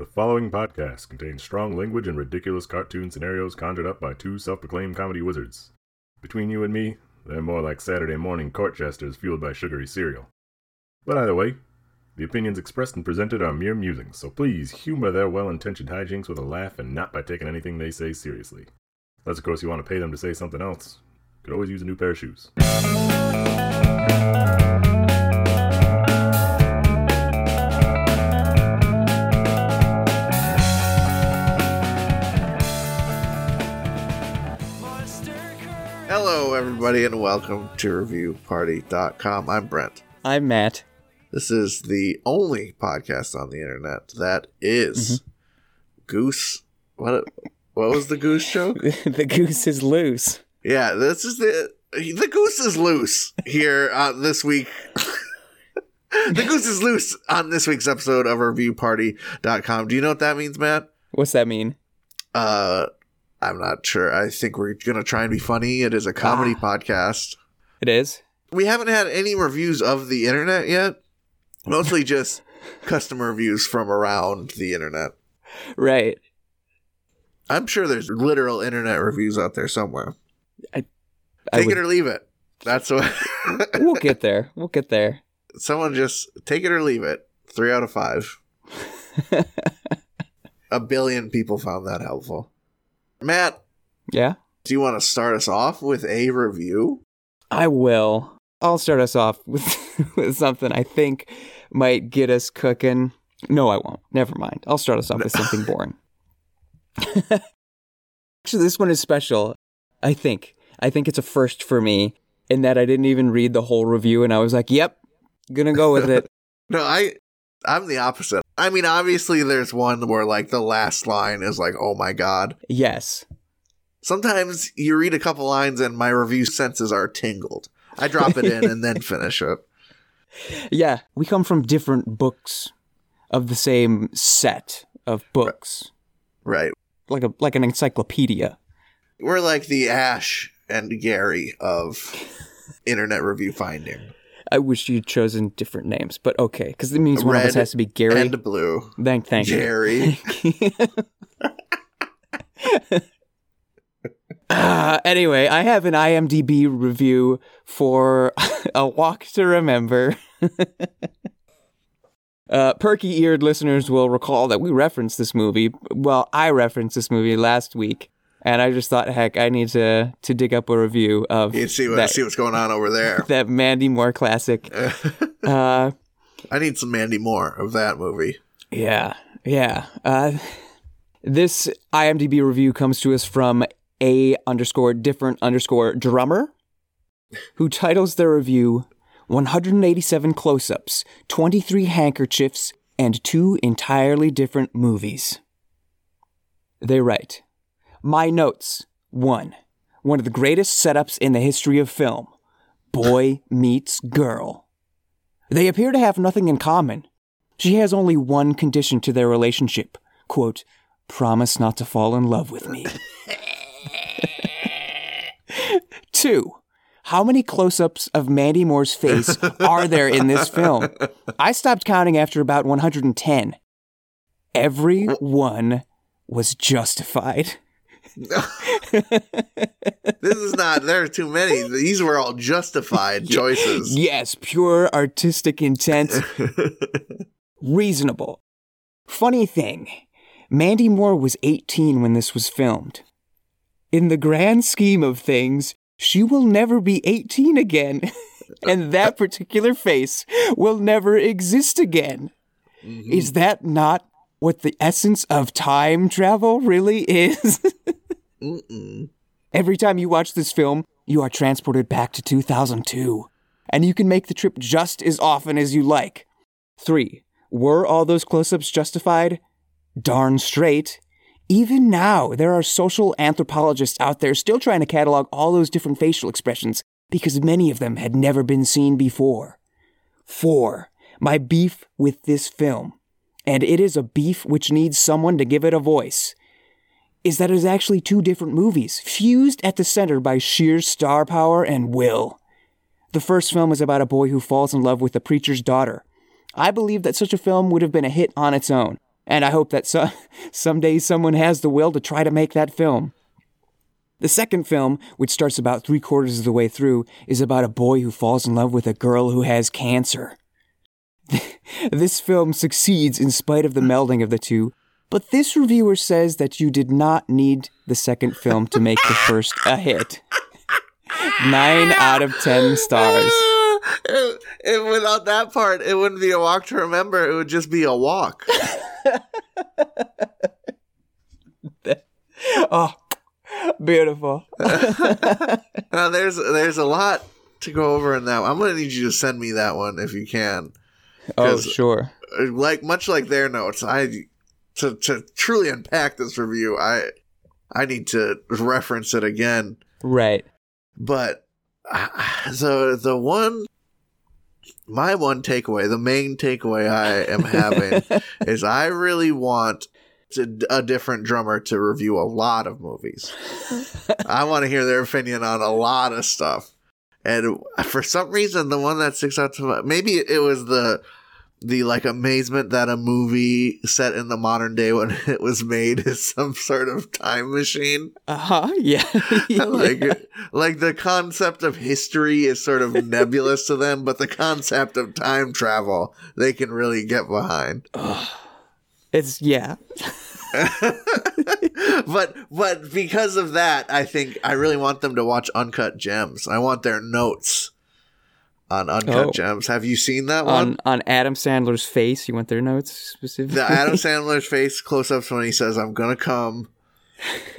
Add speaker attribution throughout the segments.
Speaker 1: The following podcast contains strong language and ridiculous cartoon scenarios conjured up by two self proclaimed comedy wizards. Between you and me, they're more like Saturday morning court jesters fueled by sugary cereal. But either way, the opinions expressed and presented are mere musings, so please humor their well intentioned hijinks with a laugh and not by taking anything they say seriously. Unless, of course, you want to pay them to say something else. Could always use a new pair of shoes.
Speaker 2: Everybody, and welcome to ReviewParty.com. I'm Brent.
Speaker 3: I'm Matt.
Speaker 2: This is the only podcast on the internet that is Goose. What? What was the goose joke?
Speaker 3: the goose is loose.
Speaker 2: Yeah, this is the the goose is loose here uh, this week. the goose is loose on this week's episode of ReviewParty.com. Do you know what that means, Matt?
Speaker 3: What's that mean?
Speaker 2: Uh, I'm not sure. I think we're gonna try and be funny. It is a comedy ah. podcast.
Speaker 3: It is?
Speaker 2: we haven't had any reviews of the internet yet. Mostly just customer reviews from around the internet.
Speaker 3: Right.
Speaker 2: I'm sure there's literal internet reviews out there somewhere.
Speaker 3: I
Speaker 2: Take
Speaker 3: would-
Speaker 2: it or leave it. That's what
Speaker 3: we'll get there. We'll get there.
Speaker 2: someone just take it or leave it. Three out of five. A billion people found that helpful. Matt,
Speaker 3: Yeah?
Speaker 2: do you want to start us off with a review?
Speaker 3: I will. I'll start us off with, with something I think might get us cooking. No, I won't. Never mind. I'll start us off with something boring. Actually, this one is special. I think. I think it's a first for me in that I didn't even read the whole review and I was like, yep, gonna go with it.
Speaker 2: No, I I'm the opposite. I mean, obviously there's one where like the last line is like, "Oh my god."
Speaker 3: yes.
Speaker 2: Sometimes you read a couple lines and my review senses are tingled. I drop it in and then finish it.
Speaker 3: Yeah, we come from different books of the same set of books,
Speaker 2: Right.
Speaker 3: like a like an encyclopedia.
Speaker 2: We're like the Ash and Gary of internet review finding.
Speaker 3: I wish you'd chosen different names, but okay, because it means one of us has to be Gary.
Speaker 2: And blue.
Speaker 3: thank, thank
Speaker 2: Jerry.
Speaker 3: you. Uh, anyway, I have an IMDb review for A Walk to Remember. uh, perky eared listeners will recall that we referenced this movie. Well, I referenced this movie last week, and I just thought, heck, I need to to dig up a review of
Speaker 2: You see what
Speaker 3: that,
Speaker 2: see what's going on over there.
Speaker 3: that Mandy Moore classic. Uh,
Speaker 2: I need some Mandy Moore of that movie.
Speaker 3: Yeah, yeah. Uh, this IMDb review comes to us from a underscore different underscore drummer, who titles their review 187 close ups, 23 handkerchiefs, and two entirely different movies. They write My notes 1. One of the greatest setups in the history of film boy meets girl. They appear to have nothing in common. She has only one condition to their relationship quote, promise not to fall in love with me. Two, how many close ups of Mandy Moore's face are there in this film? I stopped counting after about 110. Every one was justified.
Speaker 2: This is not there are too many. These were all justified choices.
Speaker 3: Yes, pure artistic intent. Reasonable. Funny thing, Mandy Moore was 18 when this was filmed. In the grand scheme of things, she will never be 18 again. and that particular face will never exist again. Mm-hmm. Is that not what the essence of time travel really is?
Speaker 2: Mm-mm.
Speaker 3: Every time you watch this film, you are transported back to 2002, and you can make the trip just as often as you like. 3. Were all those close ups justified? Darn straight. Even now, there are social anthropologists out there still trying to catalog all those different facial expressions because many of them had never been seen before. 4. My beef with this film, and it is a beef which needs someone to give it a voice is that it is actually two different movies, fused at the center by sheer star power and will. The first film is about a boy who falls in love with a preacher's daughter. I believe that such a film would have been a hit on its own, And I hope that so- someday someone has the will to try to make that film. The second film, which starts about three quarters of the way through, is about a boy who falls in love with a girl who has cancer. this film succeeds in spite of the melding of the two, but this reviewer says that you did not need the second film to make the first a hit. Nine out of ten stars.
Speaker 2: It, it- without that part, it wouldn't be a walk to remember. It would just be a walk.
Speaker 3: Oh, beautiful.
Speaker 2: Now, there's there's a lot to go over in that. I'm gonna need you to send me that one if you can.
Speaker 3: Oh, sure.
Speaker 2: Uh, like much like their notes, I to to truly unpack this review, I I need to reference it again.
Speaker 3: Right.
Speaker 2: But uh, the the one my one takeaway, the main takeaway I am having is I really want to, a different drummer to review a lot of movies. I want to hear their opinion on a lot of stuff. And for some reason, the one that sticks out to my, maybe it was the the like amazement that a movie set in the modern day when it was made is some sort of time machine.
Speaker 3: Uh huh. Yeah.
Speaker 2: like like the concept of history is sort of nebulous to them, but the concept of time travel they can really get behind.
Speaker 3: it's yeah.
Speaker 2: but but because of that, I think I really want them to watch Uncut Gems. I want their notes on Uncut
Speaker 3: Oh.
Speaker 2: Gems. Have you seen that one?
Speaker 3: On on Adam Sandler's face, you want their notes specifically?
Speaker 2: the Adam Sandler's face close ups when he says, I'm gonna come.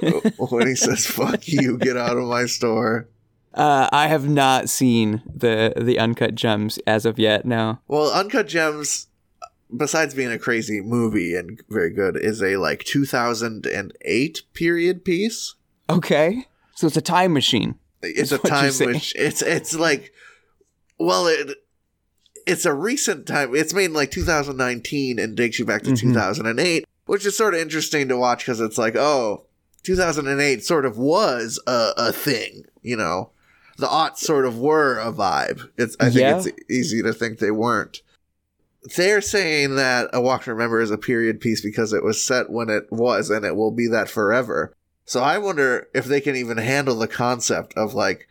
Speaker 2: when he says, fuck you, get out of my store.
Speaker 3: Uh, I have not seen the the uncut gems as of yet. No.
Speaker 2: Well, Uncut Gems, besides being a crazy movie and very good, is a like 2008 period piece.
Speaker 3: Okay. So it's a time machine.
Speaker 2: It's a time machine. it's it's like, well, it it's a recent time. It's made in like 2019 and takes you back to
Speaker 3: Mhm.
Speaker 2: 2008, which is sort of interesting to watch because it's like, oh, 2008 sort of was a, a thing, you know. The aughts sort of were a vibe. It's I think
Speaker 3: Yeah.
Speaker 2: it's easy to think they weren't. They're saying that A Walk to Remember is a period piece because it was set when it was and it will be that forever. So I wonder if they can even handle the concept of like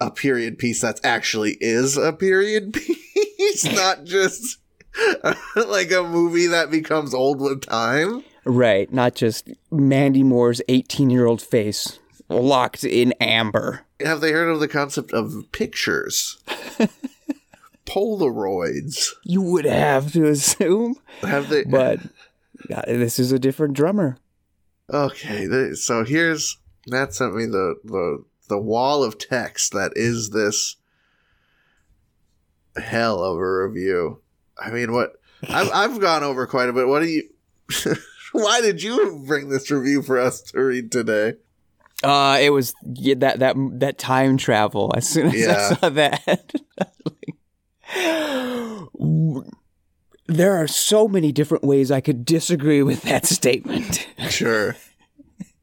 Speaker 2: a period piece that actually is a period piece, not just like a movie that becomes old with time.
Speaker 3: Right. Not just Mandy Moore's 18 year old face locked in amber.
Speaker 2: Have they heard of the concept of pictures? Polaroids.
Speaker 3: You would have to assume,
Speaker 2: Have they?
Speaker 3: but uh, this is a different drummer.
Speaker 2: Okay, so here's Matt sent me the the the wall of text that is this hell of a review. I mean, what I've I've gone over quite a bit. What do you? Why did you bring this review for us to read today?
Speaker 3: Uh, it was yeah, that that that time travel. As soon as
Speaker 2: Yeah.
Speaker 3: I saw that, there are so many different ways I could disagree with that statement.
Speaker 2: Sure.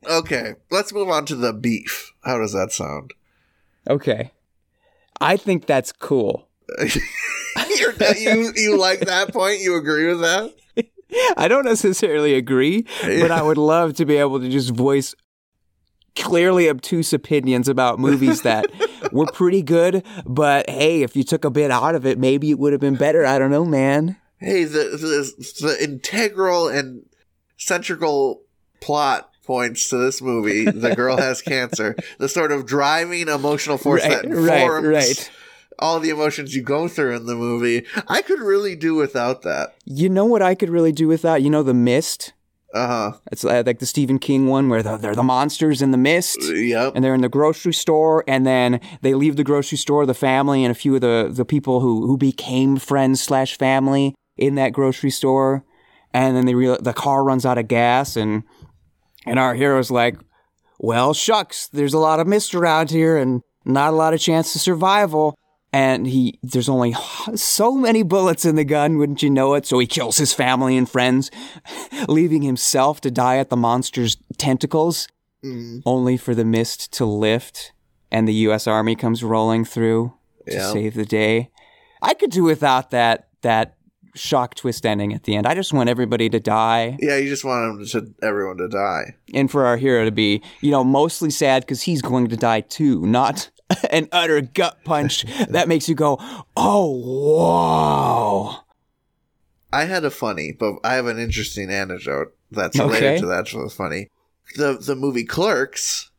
Speaker 2: Okay, let's move on to the beef. How does that sound?
Speaker 3: Okay, I think that's cool.
Speaker 2: You you like that point? You agree with that?
Speaker 3: I don't necessarily agree, but I would love to be able to just voice clearly obtuse opinions about movies that were pretty good, but hey, if you took a bit out of it, maybe it would have been better. I don't know, man.
Speaker 2: Hey, the the, the integral and central plot points to this movie. The girl has cancer. The sort of driving emotional force
Speaker 3: Right,
Speaker 2: that
Speaker 3: right,
Speaker 2: informs
Speaker 3: right.
Speaker 2: all the emotions you go through in the movie. I could really do without that.
Speaker 3: You know what I could really do without? You know, The Mist?
Speaker 2: Uh huh.
Speaker 3: It's like the Stephen King one where the, they're the monsters in the mist.
Speaker 2: Yep.
Speaker 3: and they're in the grocery store and then they leave the grocery store the family and a few of the, the people who, who became friends slash family in that grocery store and then they the car runs out of gas and and our hero's like well shucks there's a lot of mist around here and not a lot of chance to survival and he there's only so many bullets in the gun wouldn't you know it so he kills his family and friends leaving himself to die at the monster's tentacles
Speaker 2: Mm,
Speaker 3: only for the mist to lift and the US Army comes rolling through to
Speaker 2: Yeah.
Speaker 3: save the day. I could do without that that shock twist ending at the end. I just want everybody to die
Speaker 2: Yeah, you just want to everyone to die.
Speaker 3: and for our hero to be, you know, mostly sad because he's going to die too, not an utter gut punch that makes you go, oh, wow.
Speaker 2: I had a funny, but I have an interesting anecdote that's related
Speaker 3: Okay.
Speaker 2: to that. So funny. The the movie Clerks,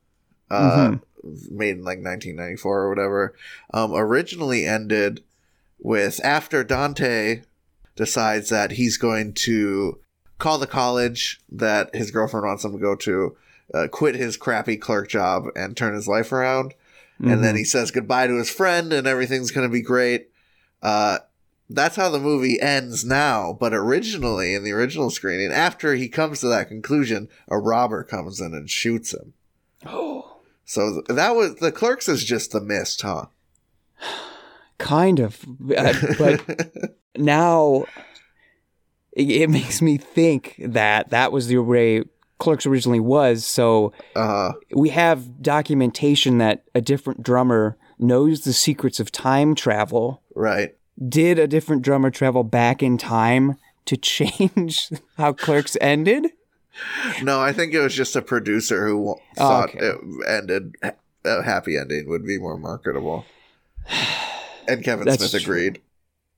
Speaker 2: uh,
Speaker 3: Mm-hmm.
Speaker 2: made in like 1994 or whatever, um, originally ended with after Dante decides that he's going to call the college that his girlfriend wants him to go to, uh, quit his crappy clerk job, and turn his life around. And then he says goodbye to his friend, and everything's going to be great. Uh, that's how the movie ends now. But originally, in the original screening, after he comes to that conclusion, a robber comes in and shoots him.
Speaker 3: Oh,
Speaker 2: So that was the clerks is just the mist, huh?
Speaker 3: Kind of. Uh, but now it, it makes me think that that was the way Clerks originally was. So
Speaker 2: uh,
Speaker 3: we have documentation that a different drummer knows the secrets of time travel.
Speaker 2: right.
Speaker 3: Did a different drummer travel back in time to change how Clerks ended?
Speaker 2: No, I think it was just a producer who
Speaker 3: Oh,
Speaker 2: thought
Speaker 3: okay.
Speaker 2: it ended a happy ending would be more marketable. And Kevin
Speaker 3: That's
Speaker 2: Smith agreed.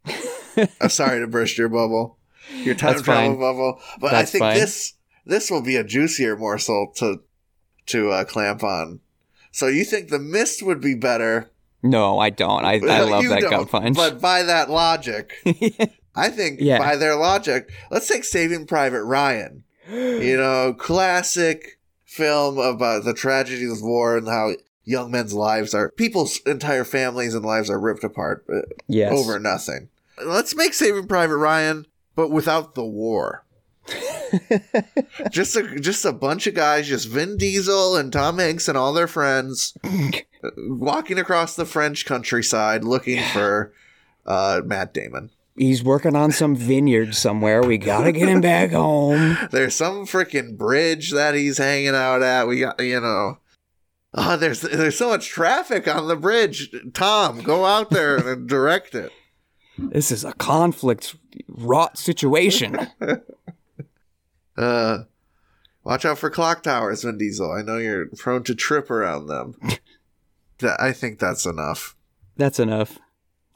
Speaker 2: I'm sorry to burst your bubble, your time
Speaker 3: That's
Speaker 2: travel
Speaker 3: fine.
Speaker 2: bubble, but I think
Speaker 3: fine.
Speaker 2: this this will be a juicier morsel to to uh, clamp on. So you think the mist would be better?
Speaker 3: No, I don't. I, I love
Speaker 2: You
Speaker 3: that gut punch.
Speaker 2: But by that logic, I think
Speaker 3: Yeah.
Speaker 2: by their logic, let's take Saving Private Ryan. You know, classic film about the tragedy of war and how young men's lives are people's entire families and lives are ripped apart uh,
Speaker 3: yes.
Speaker 2: over nothing. Let's make Saving Private Ryan, but without the war. just a just a bunch of guys, just Vin Diesel and Tom Hanks and all their friends, walking across the French countryside looking for uh, Matt Damon.
Speaker 3: He's working on some vineyard somewhere. We gotta get him back home.
Speaker 2: There's some freaking bridge that he's hanging out at. We got you know. Oh, there's there's so much traffic on the bridge. Tom, go out there and direct it.
Speaker 3: This is a conflict wrought situation.
Speaker 2: Uh, watch out for clock towers, Vin Diesel. I know you're prone to trip around them. That- I think that's enough.
Speaker 3: That's enough.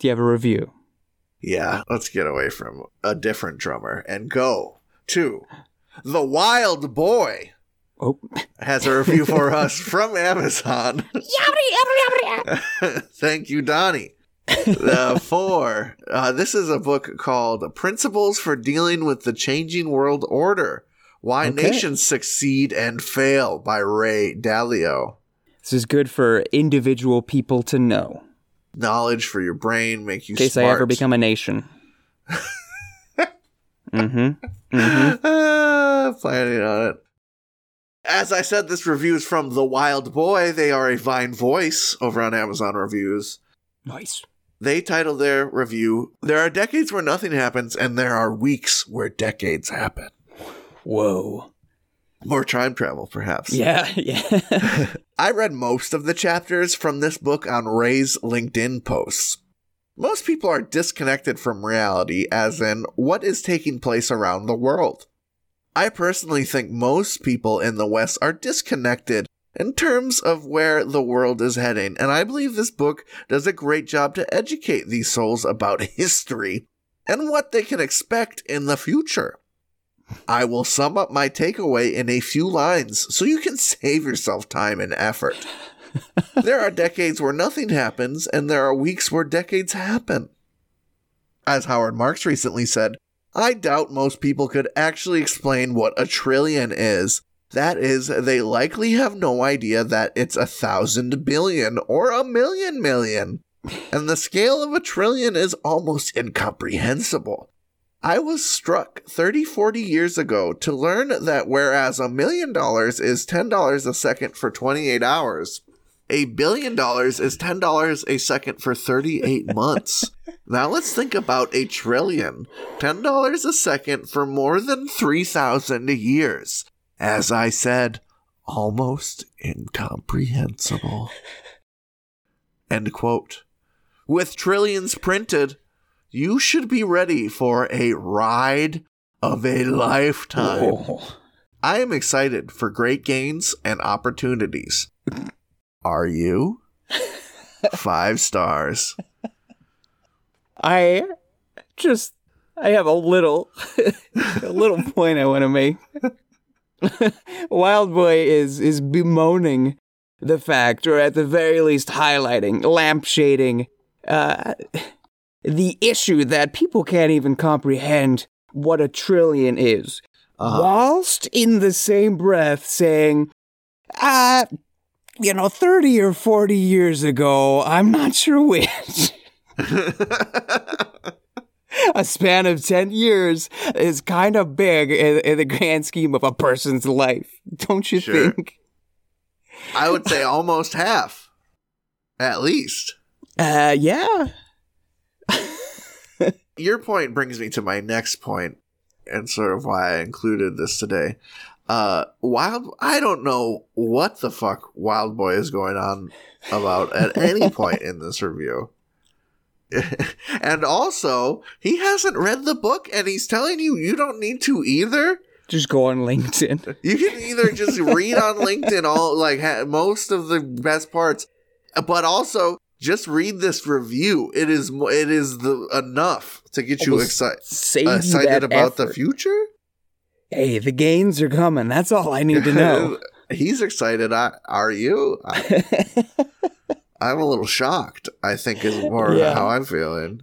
Speaker 3: Do you have a review?
Speaker 2: Yeah, let's get away from a different drummer and go to the Wild Boy.
Speaker 3: Oh,
Speaker 2: Has a review for us from Amazon. Thank you, Donnie. uh, four. Uh, this is a book called Principles for Dealing with the Changing World Order Why
Speaker 3: Okay.
Speaker 2: Nations Succeed and Fail by Ray Dalio.
Speaker 3: this is good for individual people to know
Speaker 2: Knowledge for your brain, make you
Speaker 3: in case
Speaker 2: smart.
Speaker 3: I ever become a nation. mm-hmm. Mm-hmm.
Speaker 2: Ah, planning on it. As I said, this review is from The Wild Boy. They are a Vine voice over on Amazon Reviews.
Speaker 3: Nice.
Speaker 2: They titled their review, There are decades where nothing happens, and there are weeks where decades happen.
Speaker 3: Whoa.
Speaker 2: More time travel, perhaps.
Speaker 3: Yeah, yeah.
Speaker 2: I read most of the chapters from this book on Ray's LinkedIn posts. Most people are disconnected from reality, as in what is taking place around the world. I personally think most people in the West are disconnected in terms of where the world is heading, and I believe this book does a great job to educate these souls about history and what they can expect in the future. I will sum up my takeaway in a few lines so you can save yourself time and effort. there are decades where nothing happens, and there are weeks where decades happen. As Howard Marks recently said, I doubt most people could actually explain what a trillion is. That is, they likely have no idea that it's a thousand billion or a million million. And the scale of a trillion is almost incomprehensible. I was struck 30, 40 years ago to learn that whereas a million dollars is $10 a second for 28 hours, a billion dollars is $10 a second for 38 months. Now let's think about a trillion. $10 a second for more than 3,000 years. As I said, almost incomprehensible. End quote. With trillions printed, you should be ready for a ride of a lifetime.
Speaker 3: Oh.
Speaker 2: I am excited for great gains and opportunities. Are you? Five stars.
Speaker 3: I just I have a little a little point I want to make. Wild Boy is is bemoaning the fact, or at the very least highlighting, lampshading, uh, the issue that people can't even comprehend what a trillion is,
Speaker 2: Uh-huh.
Speaker 3: whilst in the same breath saying, uh, you know, 30 or 40 years ago, I'm not sure which. a span of 10 years is kind of big in, in the grand scheme of a person's life. Don't you
Speaker 2: Sure.
Speaker 3: think?
Speaker 2: I would say almost half, at least.
Speaker 3: Uh, yeah.
Speaker 2: Your point brings me to my next point, and sort of why I included this today. Uh, Wild, I don't know what the fuck Wild Boy is going on about at any point in this review. and also, he hasn't read the book, and he's telling you you don't need to either.
Speaker 3: Just go on LinkedIn.
Speaker 2: You can either just read on LinkedIn all like ha- most of the best parts, but also just read this review. it is it is the enough to get you excited excited about the future.
Speaker 3: Hey, the gains are coming. That's all I need to know.
Speaker 2: He's excited. I, are you? I, I'm a little shocked. I think is more
Speaker 3: Yeah.
Speaker 2: how I'm feeling.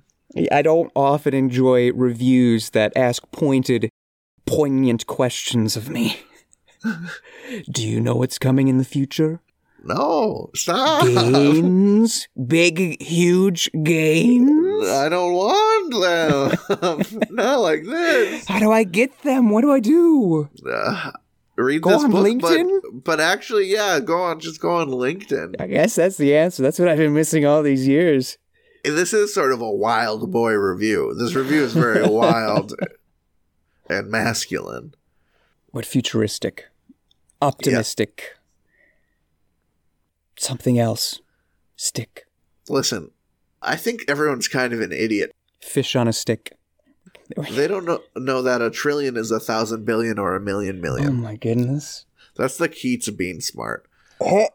Speaker 3: I don't often enjoy reviews that ask pointed, poignant questions of me. Do you know what's coming in the future?
Speaker 2: No, stop.
Speaker 3: Gains? Big, huge gains?
Speaker 2: I don't want them. Not like this.
Speaker 3: How do I get them? What do I do?
Speaker 2: Uh, read
Speaker 3: Go
Speaker 2: this
Speaker 3: on
Speaker 2: book,
Speaker 3: LinkedIn?
Speaker 2: but but actually, yeah, go on. Just go on LinkedIn.
Speaker 3: I guess that's the answer. That's what I've been missing all these years.
Speaker 2: This is sort of a wild boy review. This review is very wild and masculine.
Speaker 3: What futuristic? Optimistic? Something else. Stick.
Speaker 2: Listen, I think everyone's kind of an idiot.
Speaker 3: Fish on a stick.
Speaker 2: They don't know, know that a trillion is a thousand billion or a million
Speaker 3: Oh
Speaker 2: million.
Speaker 3: my goodness.
Speaker 2: That's the key to being smart.
Speaker 3: Oh.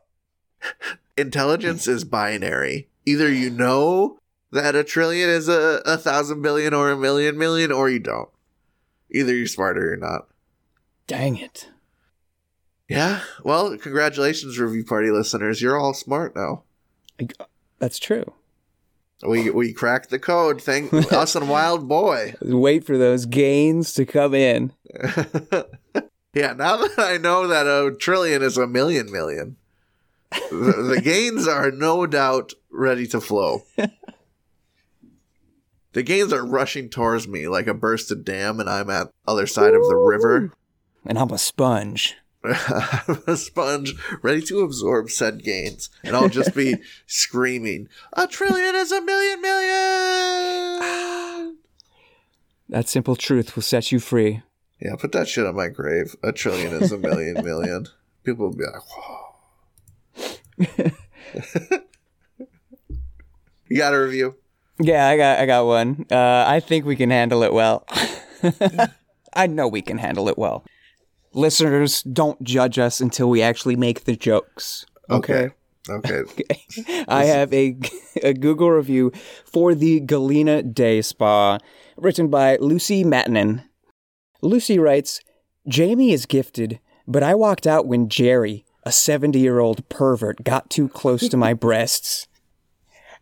Speaker 2: Intelligence is binary. Either you know that a trillion is a, a thousand billion or a million million, or you don't. Either you're smart or you're not.
Speaker 3: Dang it.
Speaker 2: Yeah. Well, congratulations, review party listeners. You're all smart now.
Speaker 3: That's true.
Speaker 2: We we cracked the code. Thank us and Wild Boy.
Speaker 3: Wait for those gains to come in.
Speaker 2: yeah. Now that I know that a trillion is a million million, the, the gains are no doubt ready to flow. The gains are rushing towards me like a bursted dam, and I'm at other side of the river.
Speaker 3: And I'm a sponge.
Speaker 2: A sponge ready to absorb said gains, and I'll just be screaming, "A trillion is a million million!"
Speaker 3: That simple truth will set you free.
Speaker 2: Yeah, put that shit on my grave. A trillion is a million million. People will be like, "Whoa." you got a review?
Speaker 3: Yeah, I got I got one. Uh, I think we can handle it well. I know we can handle it well. Listeners, don't judge us until we actually make the jokes. Okay.
Speaker 2: Okay.
Speaker 3: I have a, a Google review for the Galena Day Spa, written by Lucy Matanen. Lucy writes Jamie is gifted, but I walked out when Jerry, a 70 year old pervert, got too close to my breasts.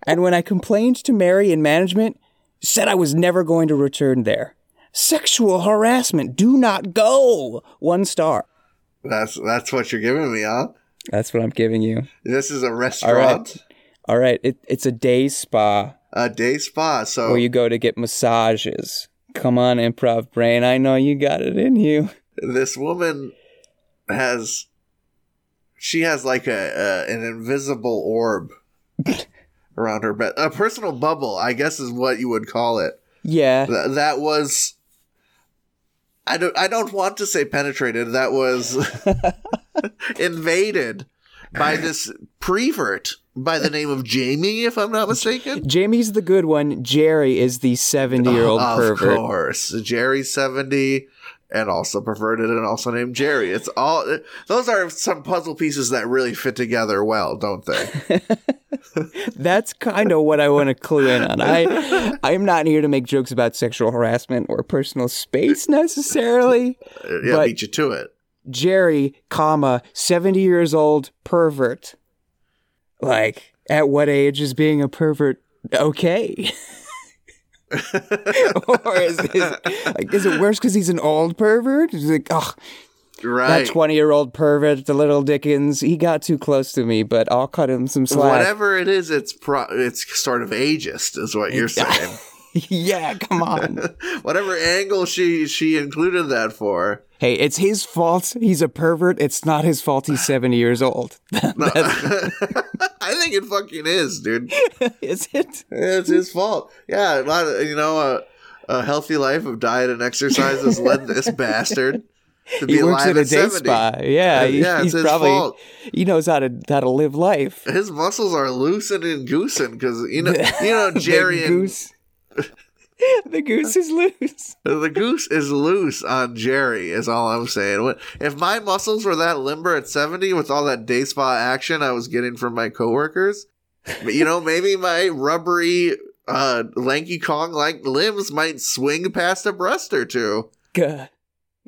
Speaker 3: And when I complained to Mary in management, said I was never going to return there. Sexual harassment. Do not go. One star.
Speaker 2: That's that's what you're giving me, huh?
Speaker 3: That's what I'm giving you.
Speaker 2: This is a restaurant,
Speaker 3: All right. It, it's a day spa.
Speaker 2: a day spa. So
Speaker 3: where you go to get massages. Come on, improv brain. I know you got it in you.
Speaker 2: this woman has she has like a, a an invisible orb around her bed a personal bubble i guess is what you would call it
Speaker 3: Yeah.
Speaker 2: Th- that was i don't i don't want to say penetrated that was invaded by this prevert by the name of Jamie, if I'm not mistaken.
Speaker 3: Jamie's the good one. Jerry is the 70 year old
Speaker 2: of
Speaker 3: pervert.
Speaker 2: Of course, Jerry's seventy, and also perverted, and also named Jerry. It's all those are some puzzle pieces that really fit together well, don't they?
Speaker 3: That's kind of what I want to clue in on. I I'm not here to make jokes about sexual harassment or personal space necessarily.
Speaker 2: Uh, yeah,
Speaker 3: But-
Speaker 2: beat you to it.
Speaker 3: Jerry, comma, 70 years old, pervert. Like, at what age is being a pervert okay? or is, is, like, is it worse because he's an old pervert? Is it like, oh,
Speaker 2: Right.
Speaker 3: that 20 year old pervert, the little Dickens, he got too close to me, but I'll cut him some slack.
Speaker 2: Whatever it is, it's pro- it's sort of ageist, is what you're saying.
Speaker 3: yeah, come on.
Speaker 2: Whatever angle she she included that for.
Speaker 3: hey, it's his fault. He's a pervert. It's not his fault he's 70 years old.
Speaker 2: I think it fucking is, dude.
Speaker 3: is it?
Speaker 2: It's his fault. Yeah, a lot of you know a, a healthy life of diet and exercise has led this bastard
Speaker 3: He works
Speaker 2: alive
Speaker 3: at a
Speaker 2: at
Speaker 3: day
Speaker 2: 70.
Speaker 3: spa. Yeah, he-
Speaker 2: yeah, it's
Speaker 3: he's
Speaker 2: his
Speaker 3: probably
Speaker 2: fault.
Speaker 3: he knows how to how to live life.
Speaker 2: His muscles are loosened and goosing because you know you know Jerry
Speaker 3: the
Speaker 2: and
Speaker 3: goose. the goose is loose.
Speaker 2: The goose is loose on Jerry, is all I'm saying. If my muscles were that limber at 70 with all that day spa action I was getting from my coworkers, you know, maybe my rubbery, uh, lanky Kong like limbs might swing past a breast or two.
Speaker 3: God.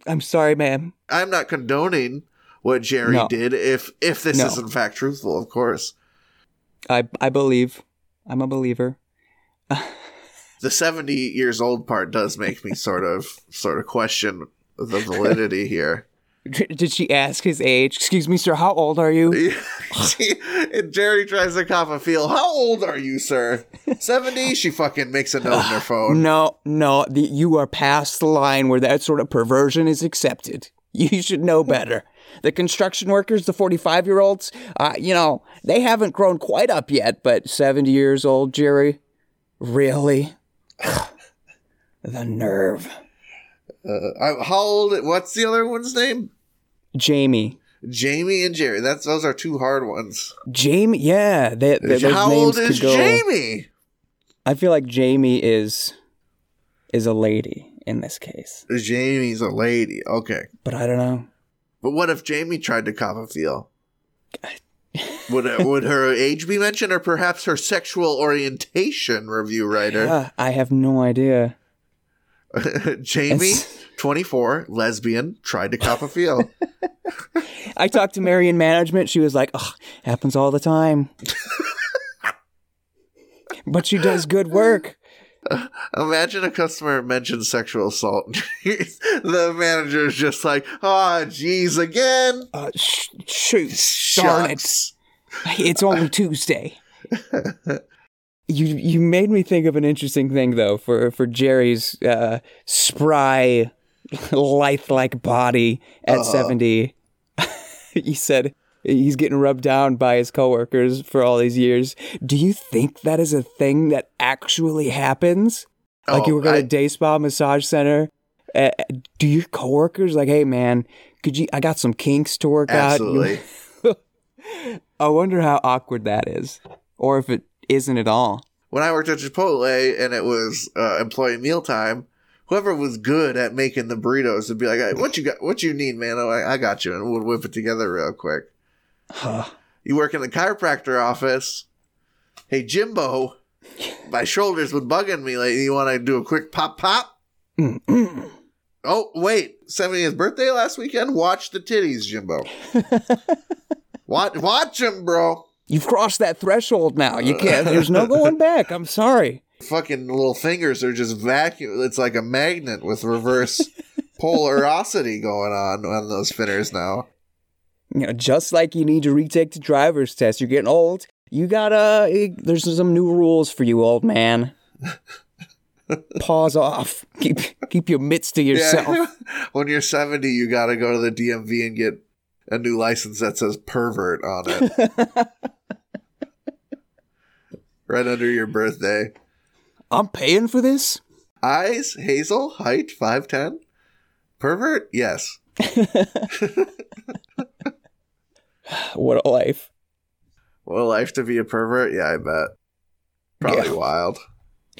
Speaker 3: I'm sorry, ma'am.
Speaker 2: I'm not condoning what Jerry
Speaker 3: No.
Speaker 2: did if if this
Speaker 3: No.
Speaker 2: is in fact truthful, of course.
Speaker 3: I I believe. I'm a believer.
Speaker 2: The 70 years old part does make me sort of sort of question the validity here.
Speaker 3: Did she ask his age? Excuse me, sir. How old are you?
Speaker 2: She- and Jerry tries to cop a feel. How old are you, sir? 70? She fucking makes a note on her phone.
Speaker 3: No, no. The, you are past the line where that sort of perversion is accepted. You should know better. The construction workers, the 45 year olds, uh, you know, they haven't grown quite up yet, but 70 years old, Jerry? Really? the nerve.
Speaker 2: Uh, I- how old? What's the other one's name?
Speaker 3: Jamie.
Speaker 2: Jamie and Jerry. That's those are two hard ones.
Speaker 3: Jamie, yeah. They, they,
Speaker 2: How old is
Speaker 3: go.
Speaker 2: Jamie?
Speaker 3: I feel like Jamie is is a lady in this case,
Speaker 2: Jamie's a lady. Okay,
Speaker 3: but I don't know.
Speaker 2: but what if Jamie tried to cop a feel? would would her age be mentioned, or perhaps her sexual orientation? Review writer
Speaker 3: Ah, I have no idea.
Speaker 2: Jamie,
Speaker 3: It's-
Speaker 2: twenty four, lesbian, tried to cop a feel.
Speaker 3: I talked to Mary in management. She was like, "Oh, happens all the time." but she does good work.
Speaker 2: Imagine a customer mentions sexual assault. the manager is just like, "Ah, geez, again."
Speaker 3: Uh, sh- shoot, darn it! It's only Tuesday. You you made me think of an interesting thing though for for Jerry's uh, spry, lithe like body at
Speaker 2: Uh-huh.
Speaker 3: seventy. he said he's getting rubbed down by his coworkers for all these years. Do you think that is a thing that actually happens? Like you
Speaker 2: Oh, going
Speaker 3: to day spa massage center. Uh, do your coworkers like, hey man, could you? I got some kinks to work out.
Speaker 2: Absolutely.
Speaker 3: I wonder how awkward that is, or if it isn't at all.
Speaker 2: when I worked at Chipotle and it was uh, employee mealtime, whoever was good at making the burritos would be like, "Hey, "What you got? What you need, man? I, I got you," and would whip it together real quick. Huh. You work in the chiropractor office. Hey Jimbo, my shoulders been bugging me lately. You want to do a quick pop pop?
Speaker 3: Mm-mm.
Speaker 2: Oh wait, 70th birthday last weekend. Watch the titties, Jimbo. watch, watch them, bro.
Speaker 3: You've crossed that threshold now. You can't. There's no going back. I'm sorry.
Speaker 2: fucking little fingers are just vacuum. It's like a magnet with reverse polarosity going on on those spinners now.
Speaker 3: You know, just like you need to retake the driver's test. You're getting old. You gotta. eh, There's some new rules for you, old man. Pause off. Keep keep your mitts to yourself.
Speaker 2: Yeah. when you're 70, you got to go to the DMV and get a new license that says pervert on it. Right under your birthday.
Speaker 3: I'm paying for this.
Speaker 2: Eyes, hazel, height, 5'10. Pervert? Yes.
Speaker 3: what a life.
Speaker 2: What a life to be a pervert? Yeah, I bet. Probably
Speaker 3: Yeah.
Speaker 2: wild.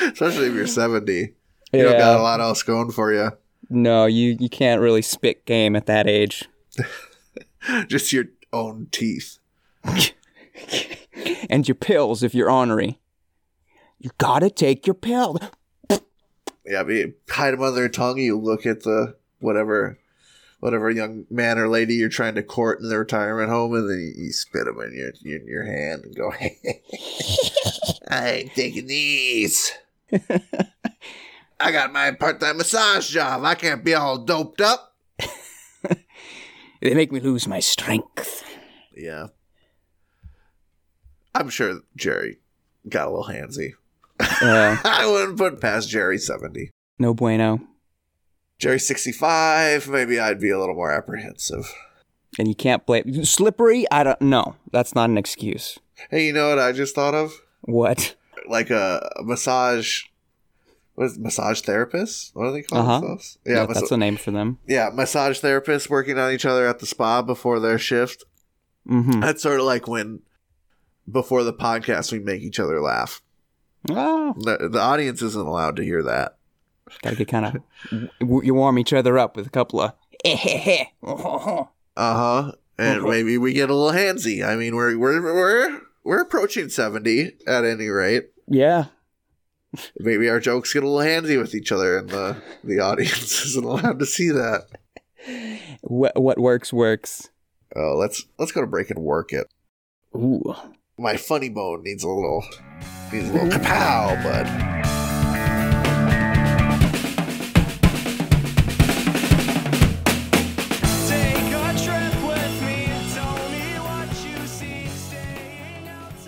Speaker 2: Especially if you're 70. You don't got a lot else going for you.
Speaker 3: No, you, you can't really spit game at that age.
Speaker 2: Just your own teeth.
Speaker 3: And your pills if you're ornery. You gotta take your pill.
Speaker 2: Yeah, but you hide them under their tongue. You look at the whatever, whatever young man or lady you're trying to court in the retirement home, and then you, you spit them in your in your hand and go, "I ain't taking these. I got my part-time massage job. I can't be all doped up."
Speaker 3: They make me lose my strength.
Speaker 2: Yeah, I'm sure Jerry got a little handsy.
Speaker 3: Uh,
Speaker 2: I wouldn't put past Jerry seventy.
Speaker 3: no bueno.
Speaker 2: Jerry sixty five. Maybe I'd be a little more apprehensive.
Speaker 3: And you can't blame slippery. I don't know. That's not an excuse.
Speaker 2: Hey, you know what I just thought of?
Speaker 3: What?
Speaker 2: Like a, a massage. What is it, massage therapists? What are they called?
Speaker 3: Uh-huh.
Speaker 2: themselves?
Speaker 3: Yeah,
Speaker 2: Yeah, mas-
Speaker 3: that's the name for them.
Speaker 2: yeah, massage therapists working on each other at the spa before their shift.
Speaker 3: Mm-hmm.
Speaker 2: That's sort of like when before the podcast we make each other laugh.
Speaker 3: Oh,
Speaker 2: The, the audience isn't allowed to hear that.
Speaker 3: gotta get kind of. you warm each other up with a couple of.
Speaker 2: Eh, uh huh. And uh-huh. maybe we get a little handsy. I mean, we're we're we're we're approaching seventy at any rate.
Speaker 3: yeah.
Speaker 2: Maybe our jokes get a little handsy with each other, and the the audience isn't allowed to see that.
Speaker 3: What what works works.
Speaker 2: Oh, let's let's go to break and work it.
Speaker 3: Ooh.
Speaker 2: My funny bone needs a little needs a little mm-hmm. kapow, bud.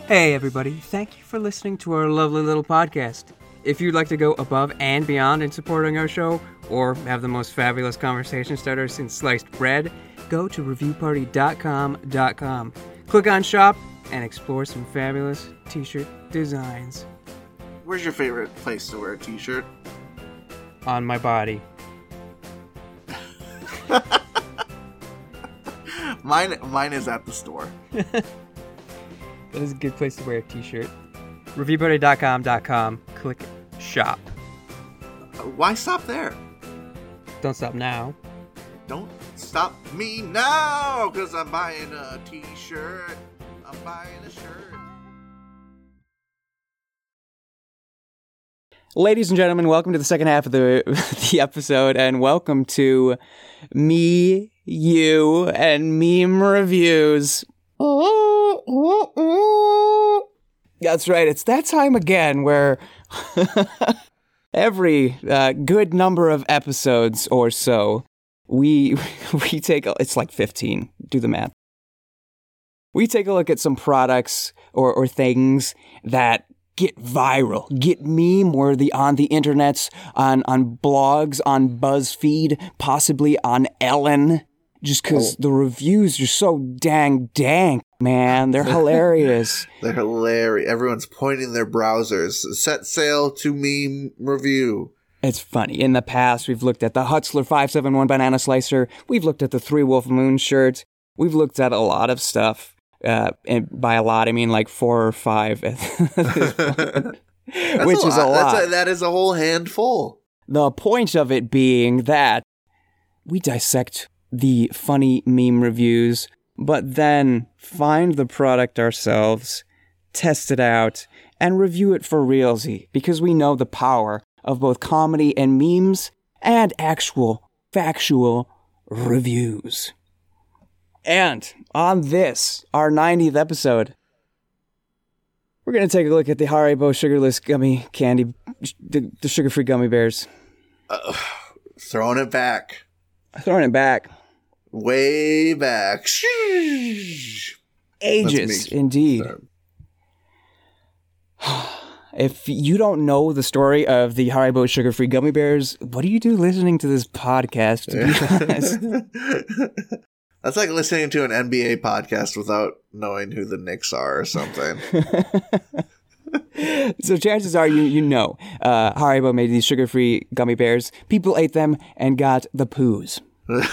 Speaker 4: Hey, everybody. Thank you for listening to our lovely little podcast. If you'd like to go above and beyond in supporting our show, or have the most fabulous conversation starter since sliced bread, go to reviewparty.com.com. Click on shop and explore some fabulous t shirt designs
Speaker 2: Where's your favorite place to wear a t-shirt?
Speaker 4: on my body.
Speaker 2: Mine mine is at the store.
Speaker 4: That is a good place to wear a t shirt. Reviewparty.com.com. Click shop.
Speaker 2: Uh, why stop there?
Speaker 4: Don't stop now.
Speaker 2: Don't stop me now, cause I'm buying a t-shirt. I'm buying a shirt.
Speaker 3: Ladies and gentlemen, welcome to the second half of the the episode, and welcome to me, you, and meme reviews. That's right. It's that time again where every uh, good number of episodes or so, we we take it's like fifteen. Do the math. We take a look at some products or, or things that get viral, get meme worthy on the internets, on, on blogs, on BuzzFeed, possibly on Ellen, just because oh. the reviews are so dang dank, man. They're hilarious.
Speaker 2: They're hilarious. Everyone's pointing their browsers. Set sail to meme review.
Speaker 3: It's funny. In the past, we've looked at the Hutzler 571 banana slicer. We've looked at the Three Wolf Moon shirt. We've looked at a lot of stuff. Uh, and by a lot, I mean like four or five, at this point,
Speaker 2: That's
Speaker 3: which is a lot.
Speaker 2: That's a, that is a whole handful.
Speaker 3: The point of it being that we dissect the funny meme reviews, but then find the product ourselves, test it out, and review it for realsy because we know the power of both comedy and memes and actual factual reviews. And on this, our 90th episode, we're going to take a look at the Haribo sugarless gummy candy, the, the sugar free gummy bears.
Speaker 2: Throwing it back.
Speaker 3: Throwing it back.
Speaker 2: Way back.
Speaker 3: Ages, indeed. If you don't know the story of the Haribo sugar free gummy bears, what do you do listening to this podcast? To be honest?
Speaker 2: That's like listening to an NBA podcast without knowing who the Knicks are or something.
Speaker 3: so chances are you you know uh, Haribo made these sugar free gummy bears. People ate them and got the poos.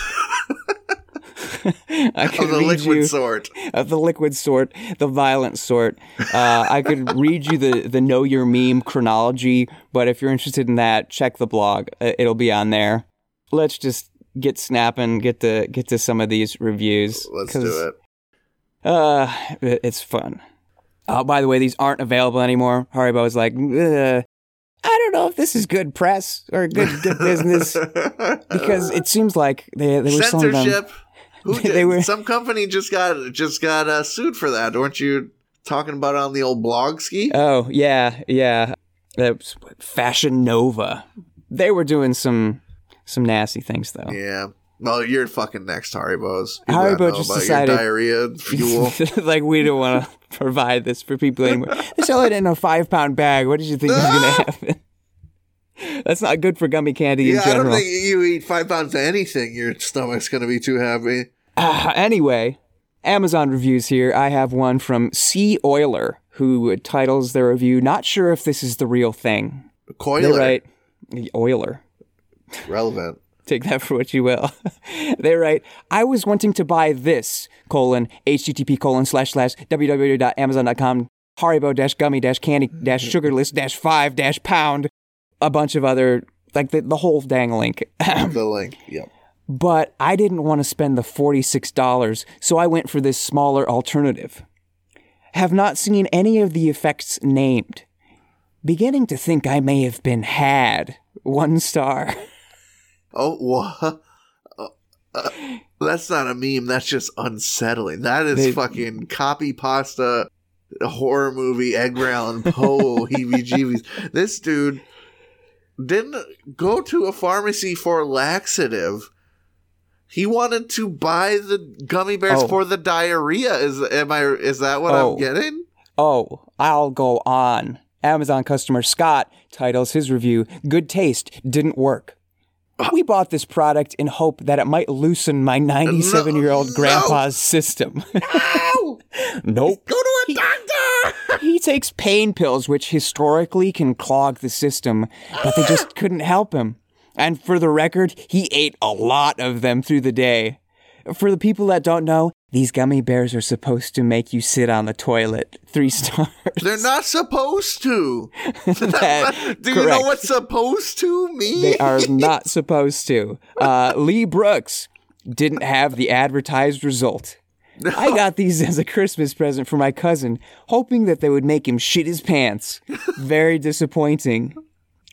Speaker 3: I could
Speaker 2: Of the
Speaker 3: read
Speaker 2: liquid
Speaker 3: you
Speaker 2: sort.
Speaker 3: of the liquid sort, the violent sort. Uh, I could read you the the know your meme chronology, but if you're interested in that, check the blog. Uh, It'll be on there. Let's just get snapping, get to get to some of these reviews.
Speaker 2: Let's do it.
Speaker 3: Uh, it's fun. Oh, by the way, these aren't available anymore. Haribo is like, "Ugh, I don't know if this is good press or good good business because it seems like they they were
Speaker 2: censorship. Who
Speaker 3: They were-
Speaker 2: Some company just got just got uh, sued for that. Weren't you talking about it on the old blog ski?
Speaker 3: Oh yeah, yeah. That was Fashion Nova. They were doing some some nasty things though.
Speaker 2: yeah. Well, you're fucking next, Haribos. You
Speaker 3: Haribo just decided-
Speaker 2: diarrhea fuel.
Speaker 3: like we don't want to provide this for people anymore. They sell it in a five pound bag. What did you think was going to happen? That's not good for gummy candy in
Speaker 2: yeah, I don't think you eat five pounds of anything. Your stomach's gonna be too heavy.
Speaker 3: Ah, anyway, Amazon reviews here. I have one from C. Oiler, who titles their review, Not sure if this is the real thing. They
Speaker 2: Coiler,
Speaker 3: write, Oiler.
Speaker 2: Relevant.
Speaker 3: Take that for what you will. they write, I was wanting to buy this, colon, http colon slash slash www.amazon.com, Haribo dash gummy dash candy dash sugarless dash five dash pound, a bunch of other, like the, the whole dang link.
Speaker 2: the link. Yep.
Speaker 3: but I didn't want to spend the $46, so I went for this smaller alternative. Have not seen any of the effects named. Beginning to think I may have been had. One star.
Speaker 2: Oh, what? Uh, that's not a meme. That's just unsettling. That is
Speaker 3: They-
Speaker 2: fucking copy pasta horror movie Edgar Allan Poe heebie jeebies. This dude didn't go to a pharmacy for laxative. He wanted to buy the gummy bears
Speaker 3: Oh.
Speaker 2: for the diarrhea. Is am I is that what
Speaker 3: Oh.
Speaker 2: I'm getting?
Speaker 3: Oh, I'll go on. Amazon customer Scott titles his review Good Taste Didn't Work. We bought this product in hope that it might loosen my 97 year old
Speaker 2: no.
Speaker 3: grandpa's system.
Speaker 2: Ow!
Speaker 3: nope.
Speaker 2: Go to a doctor.
Speaker 3: He takes pain pills, which historically can clog the system, but they just couldn't help him. And for the record, he ate a lot of them through the day. For the people that don't know, these gummy bears are supposed to make you sit on the toilet. Three stars.
Speaker 2: They're not supposed to.
Speaker 3: That-
Speaker 2: Do you know what supposed to means?
Speaker 3: They are not supposed to. Uh, Lee Brooks didn't have the advertised result. I got these as a Christmas present for my cousin, hoping that they would make him shit his pants. Very disappointing.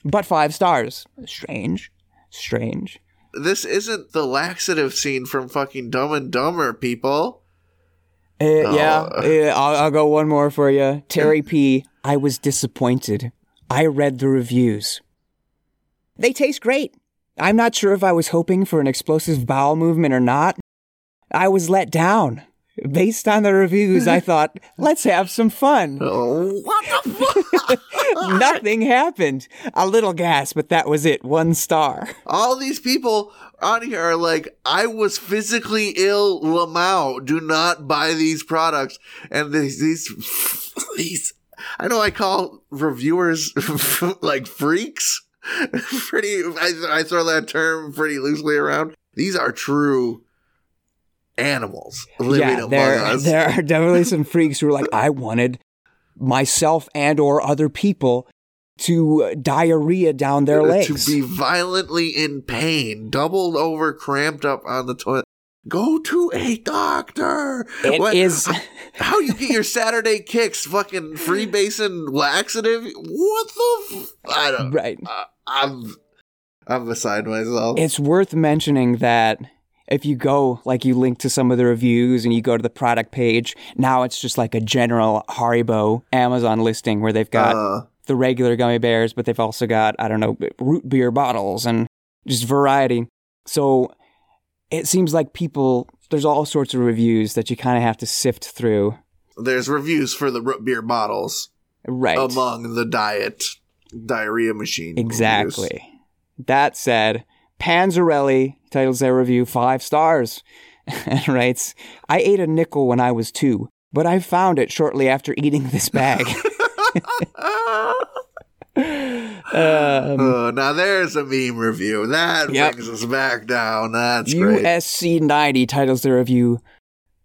Speaker 3: But five stars. Strange. Strange.
Speaker 2: This isn't the laxative scene from fucking Dumb and Dumber, people.
Speaker 3: Uh, Yeah, uh, I'll, I'll go one more for you. Terry P. I was disappointed. I read the reviews. They taste great. I'm not sure if I was hoping for an explosive bowel movement or not. I was let down. Based on the reviews, I thought, let's have some fun.
Speaker 2: Oh, what the fuck?
Speaker 3: Nothing happened. A little gas, but that was it. One star.
Speaker 2: All these people on here are like, I was physically ill, Lamau. Do not buy these products. And these, these, these, I know I call reviewers like freaks. pretty, I, I throw that term pretty loosely around. These are true animals living
Speaker 3: yeah,
Speaker 2: among
Speaker 3: there,
Speaker 2: us.
Speaker 3: there are definitely some freaks who are like, I wanted myself and or other people to uh, diarrhea down their legs.
Speaker 2: to be violently in pain, doubled over, cramped up on the toilet. Go to a doctor.
Speaker 3: It
Speaker 2: What-
Speaker 3: is-
Speaker 2: How, how you get your Saturday kicks? Fucking free basin laxative? What the? F- I don't.
Speaker 3: right.
Speaker 2: I, I'm. I'm beside myself.
Speaker 3: It's worth mentioning that if you go, like you link to some of the reviews and you go to the product page, now it's just like a general Haribo Amazon listing where they've got
Speaker 2: Uh,
Speaker 3: the regular gummy bears, but they've also got, I don't know, root beer bottles and just variety. So it seems like people, there's all sorts of reviews that you kind of have to sift through.
Speaker 2: there's reviews for the root beer bottles
Speaker 3: Right.
Speaker 2: among the diet diarrhea machine. reviews.
Speaker 3: Exactly. That said, Panzarelli titles their review five stars and writes, I ate a nickel when I was two, but I found it shortly after eating this bag. Um,
Speaker 2: Oh, now there's a meme review. That
Speaker 3: Yep.
Speaker 2: brings us back down. That's great.
Speaker 3: USC 90 titles their review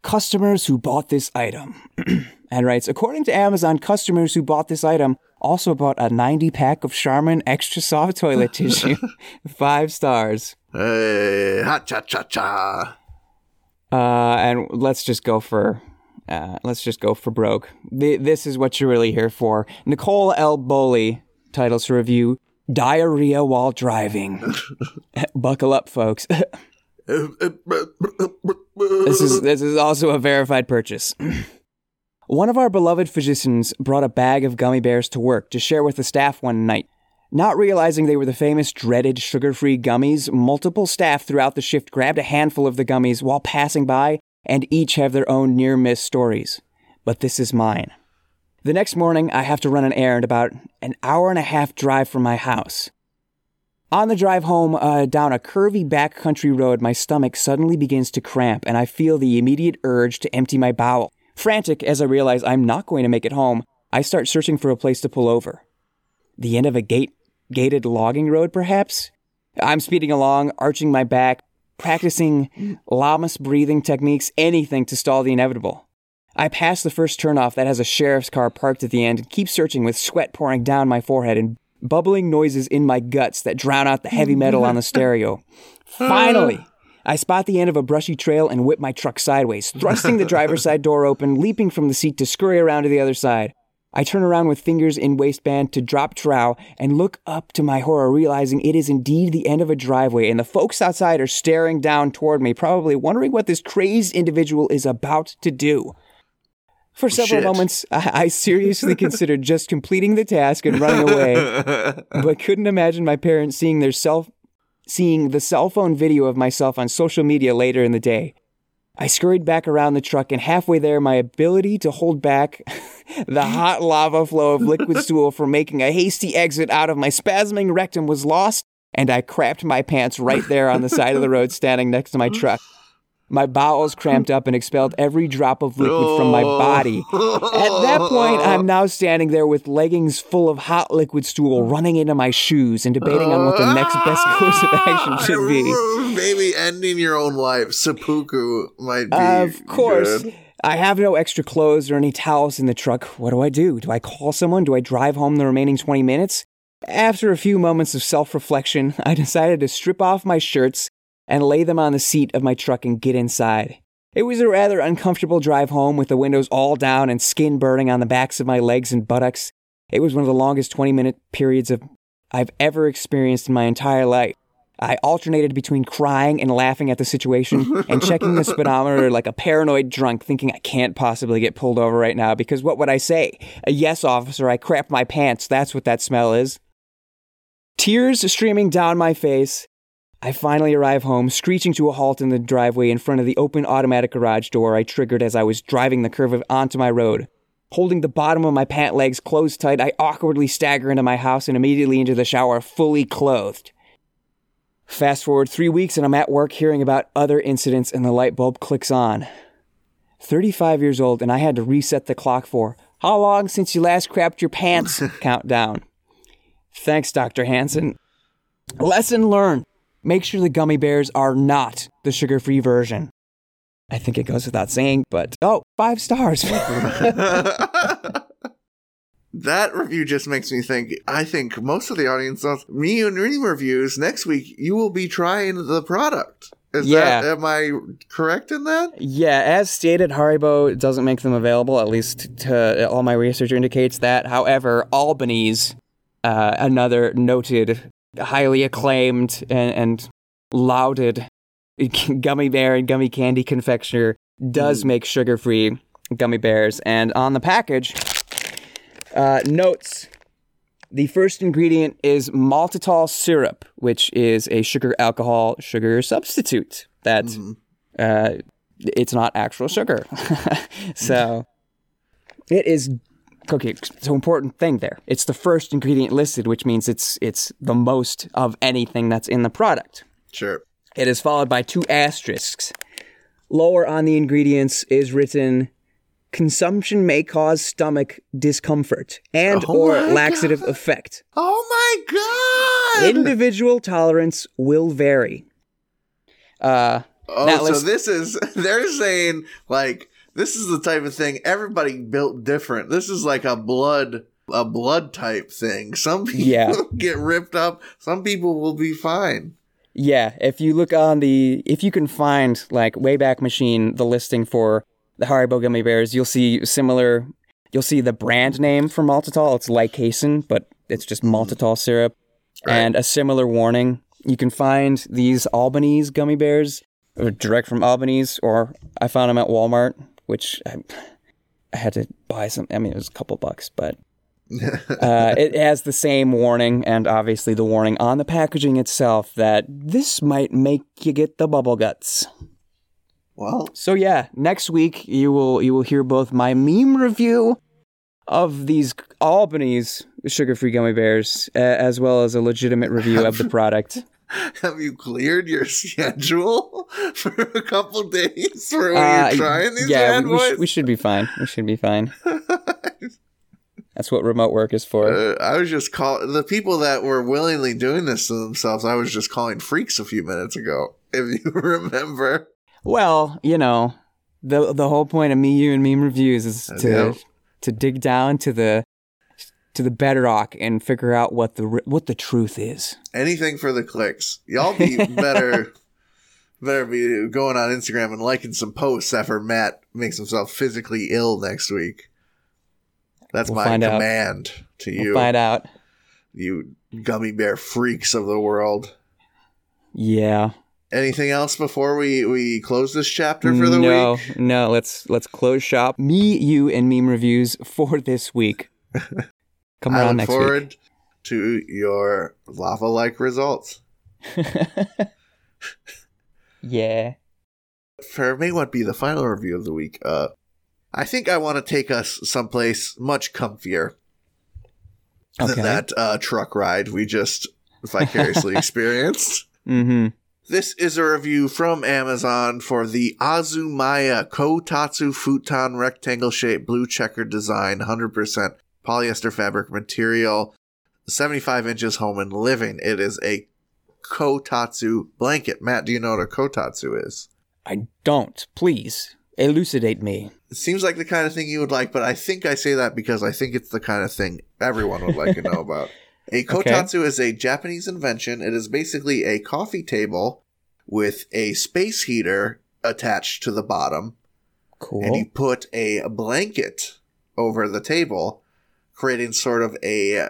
Speaker 3: Customers Who Bought This Item. and writes According to Amazon, customers who bought this item also bought a 90 pack of Charmin Extra Soft Toilet Tissue. Five stars.
Speaker 2: Hey, ha cha cha cha.
Speaker 3: Uh, and let's just go for. Uh, let's just go for broke. Th- this is what you're really here for. Nicole L. Boley titles her review Diarrhea While Driving. Buckle up, folks. This is this is also a verified purchase. One of our beloved physicians brought a bag of gummy bears to work to share with the staff one night. Not realizing they were the famous dreaded sugar-free gummies, multiple staff throughout the shift grabbed a handful of the gummies while passing by and each have their own near-miss stories. But this is mine. The next morning, I have to run an errand about an hour and a half drive from my house. On the drive home uh, down a curvy backcountry road, my stomach suddenly begins to cramp, and I feel the immediate urge to empty my bowel. Frantic as I realize I'm not going to make it home, I start searching for a place to pull over. The end of a gate gated logging road, perhaps? I'm speeding along, arching my back, practicing Lamaze breathing techniques, anything to stall the inevitable. I pass the first turnoff that has a sheriff's car parked at the end and keep searching with sweat pouring down my forehead and bubbling noises in my guts that drown out the heavy metal on the stereo. Finally, I spot the end of a brushy trail and whip my truck sideways, thrusting the driver's side door open, leaping from the seat to scurry around to the other side. I turn around with fingers in waistband to drop trow and look up to my horror, realizing it is indeed the end of a driveway, and the folks outside are staring down toward me, probably wondering what this crazed individual is about to do. For oh, several
Speaker 2: Shit.
Speaker 3: moments, I, I seriously considered just completing the task and running away, but couldn't imagine my parents seeing their self seeing the cell phone video of myself on social media later in the day. I scurried back around the truck, and halfway there, my ability to hold back the hot lava flow of liquid stool from making a hasty exit out of my spasming rectum was lost, and I crapped my pants right there on the side of the road standing next to my truck. My bowels cramped up and expelled every drop of liquid from my body. At that point, I'm now standing there with leggings full of hot liquid stool running into my shoes and debating on what the next best course of action should be.
Speaker 2: Maybe ending your own life. Seppuku might be.
Speaker 3: Of course.
Speaker 2: good.
Speaker 3: I have no extra clothes or any towels in the truck. What do I do? Do I call someone? Do I drive home the remaining 20 minutes? After a few moments of self reflection, I decided to strip off my shirts and lay them on the seat of my truck and get inside. It was a rather uncomfortable drive home with the windows all down and skin burning on the backs of my legs and buttocks. It was one of the longest 20 minute periods of I've ever experienced in my entire life. I alternated between crying and laughing at the situation and checking the speedometer like a paranoid drunk, thinking I can't possibly get pulled over right now because what would I say? A yes, officer, I crapped my pants. That's what that smell is. Tears streaming down my face, I finally arrive home, screeching to a halt in the driveway in front of the open automatic garage door I triggered as I was driving the curve onto my road. Holding the bottom of my pant legs closed tight, I awkwardly stagger into my house and immediately into the shower, fully clothed. Fast forward three weeks, and I'm at work hearing about other incidents, and the light bulb clicks on. 35 years old, and I had to reset the clock for how long since you last crapped your pants countdown. Thanks, Dr. Hansen. Lesson learned. Make sure the gummy bears are not the sugar free version. I think it goes without saying, but oh, five stars.
Speaker 2: that review just makes me think. I think most of the audience knows me and reading reviews. Next week, you will be trying the product. Is
Speaker 3: Yeah.
Speaker 2: that am I correct in that?
Speaker 3: yeah, as stated, Haribo doesn't make them available, at least to all my research indicates that. However, Albanese, uh, another noted, highly acclaimed, and, and lauded gummy bear and gummy candy confectioner, does make sugar free gummy bears. And on the package, uh, notes the first ingredient is maltitol syrup, which is a sugar alcohol sugar substitute. That uh, it's not actual sugar. so it is okay. So important thing there. It's the first ingredient listed, which means it's it's the most of anything that's in the product.
Speaker 2: Sure.
Speaker 3: It is followed by two asterisks. Lower on the ingredients is written Consumption may cause stomach discomfort and
Speaker 2: Oh
Speaker 3: or laxative
Speaker 2: God.
Speaker 3: effect.
Speaker 2: Oh my god!
Speaker 3: Individual tolerance will vary. Uh,
Speaker 2: oh, so this is they're saying like this is the type of thing everybody built different. This is like a blood a blood type thing. Some people
Speaker 3: Yeah.
Speaker 2: get ripped up. Some people will be fine.
Speaker 3: Yeah, if you look on the, if you can find like Wayback Machine, the listing for the Haribo gummy bears, you'll see similar. You'll see the brand name for maltitol. It's lycasin, but it's just maltitol syrup,
Speaker 2: Right.
Speaker 3: and a similar warning. You can find these Albanese gummy bears uh, direct from Albanese, or I found them at Walmart, which I, I had to buy some. I mean, it was a couple bucks, but uh, it has the same warning, and obviously the warning on the packaging itself that this might make you get the bubble guts.
Speaker 2: Well,
Speaker 3: So yeah, next week you will you will hear both my meme review of these Albanese sugar-free gummy bears, uh, as well as a legitimate review of the product.
Speaker 2: have you cleared your schedule for a couple days for when
Speaker 3: Uh,
Speaker 2: you're trying these
Speaker 3: yeah,
Speaker 2: bad
Speaker 3: we, sh- we should be fine. We should be fine. That's what remote work is for.
Speaker 2: Uh, I was just call the people that were willingly doing this to themselves. I was just calling freaks a few minutes ago. If you remember,
Speaker 3: Well, you know, the the whole point of me, you, and meme reviews is to
Speaker 2: Yep.
Speaker 3: to dig down to the to the bedrock and figure out what the what the truth is.
Speaker 2: anything for the clicks. Y'all be better, better be going on Instagram and liking some posts after Matt makes himself physically ill next week. That's
Speaker 3: We'll
Speaker 2: my
Speaker 3: find out.
Speaker 2: command to
Speaker 3: We'll
Speaker 2: you,
Speaker 3: find out.
Speaker 2: you gummy bear freaks of the world.
Speaker 3: Yeah.
Speaker 2: Anything else before we we close this chapter for the
Speaker 3: no,
Speaker 2: week?
Speaker 3: no. Let's let's close shop. Me, you, and meme reviews for this week. Come
Speaker 2: I
Speaker 3: around
Speaker 2: look
Speaker 3: next
Speaker 2: forward to your lava like results.
Speaker 3: yeah.
Speaker 2: For may what be the final review of the week. Uh, I think I want to take us someplace much comfier
Speaker 3: Okay.
Speaker 2: than that uh, truck ride we just vicariously experienced.
Speaker 3: Mm-hmm.
Speaker 2: This is a review from Amazon for the Azumaya Kotatsu Futon rectangle Shape blue Checker design, 100% polyester fabric material, 75 inches home and living. It is a Kotatsu blanket. Matt, do you know what a Kotatsu is?
Speaker 3: I don't. Please elucidate me.
Speaker 2: It seems like the kind of thing you would like, but I think I say that because I think it's the kind of thing everyone would like to know about. A kotatsu is a Japanese invention. It is basically a coffee table with a space heater attached to the bottom, Cool. and you put a blanket over the table, creating sort of a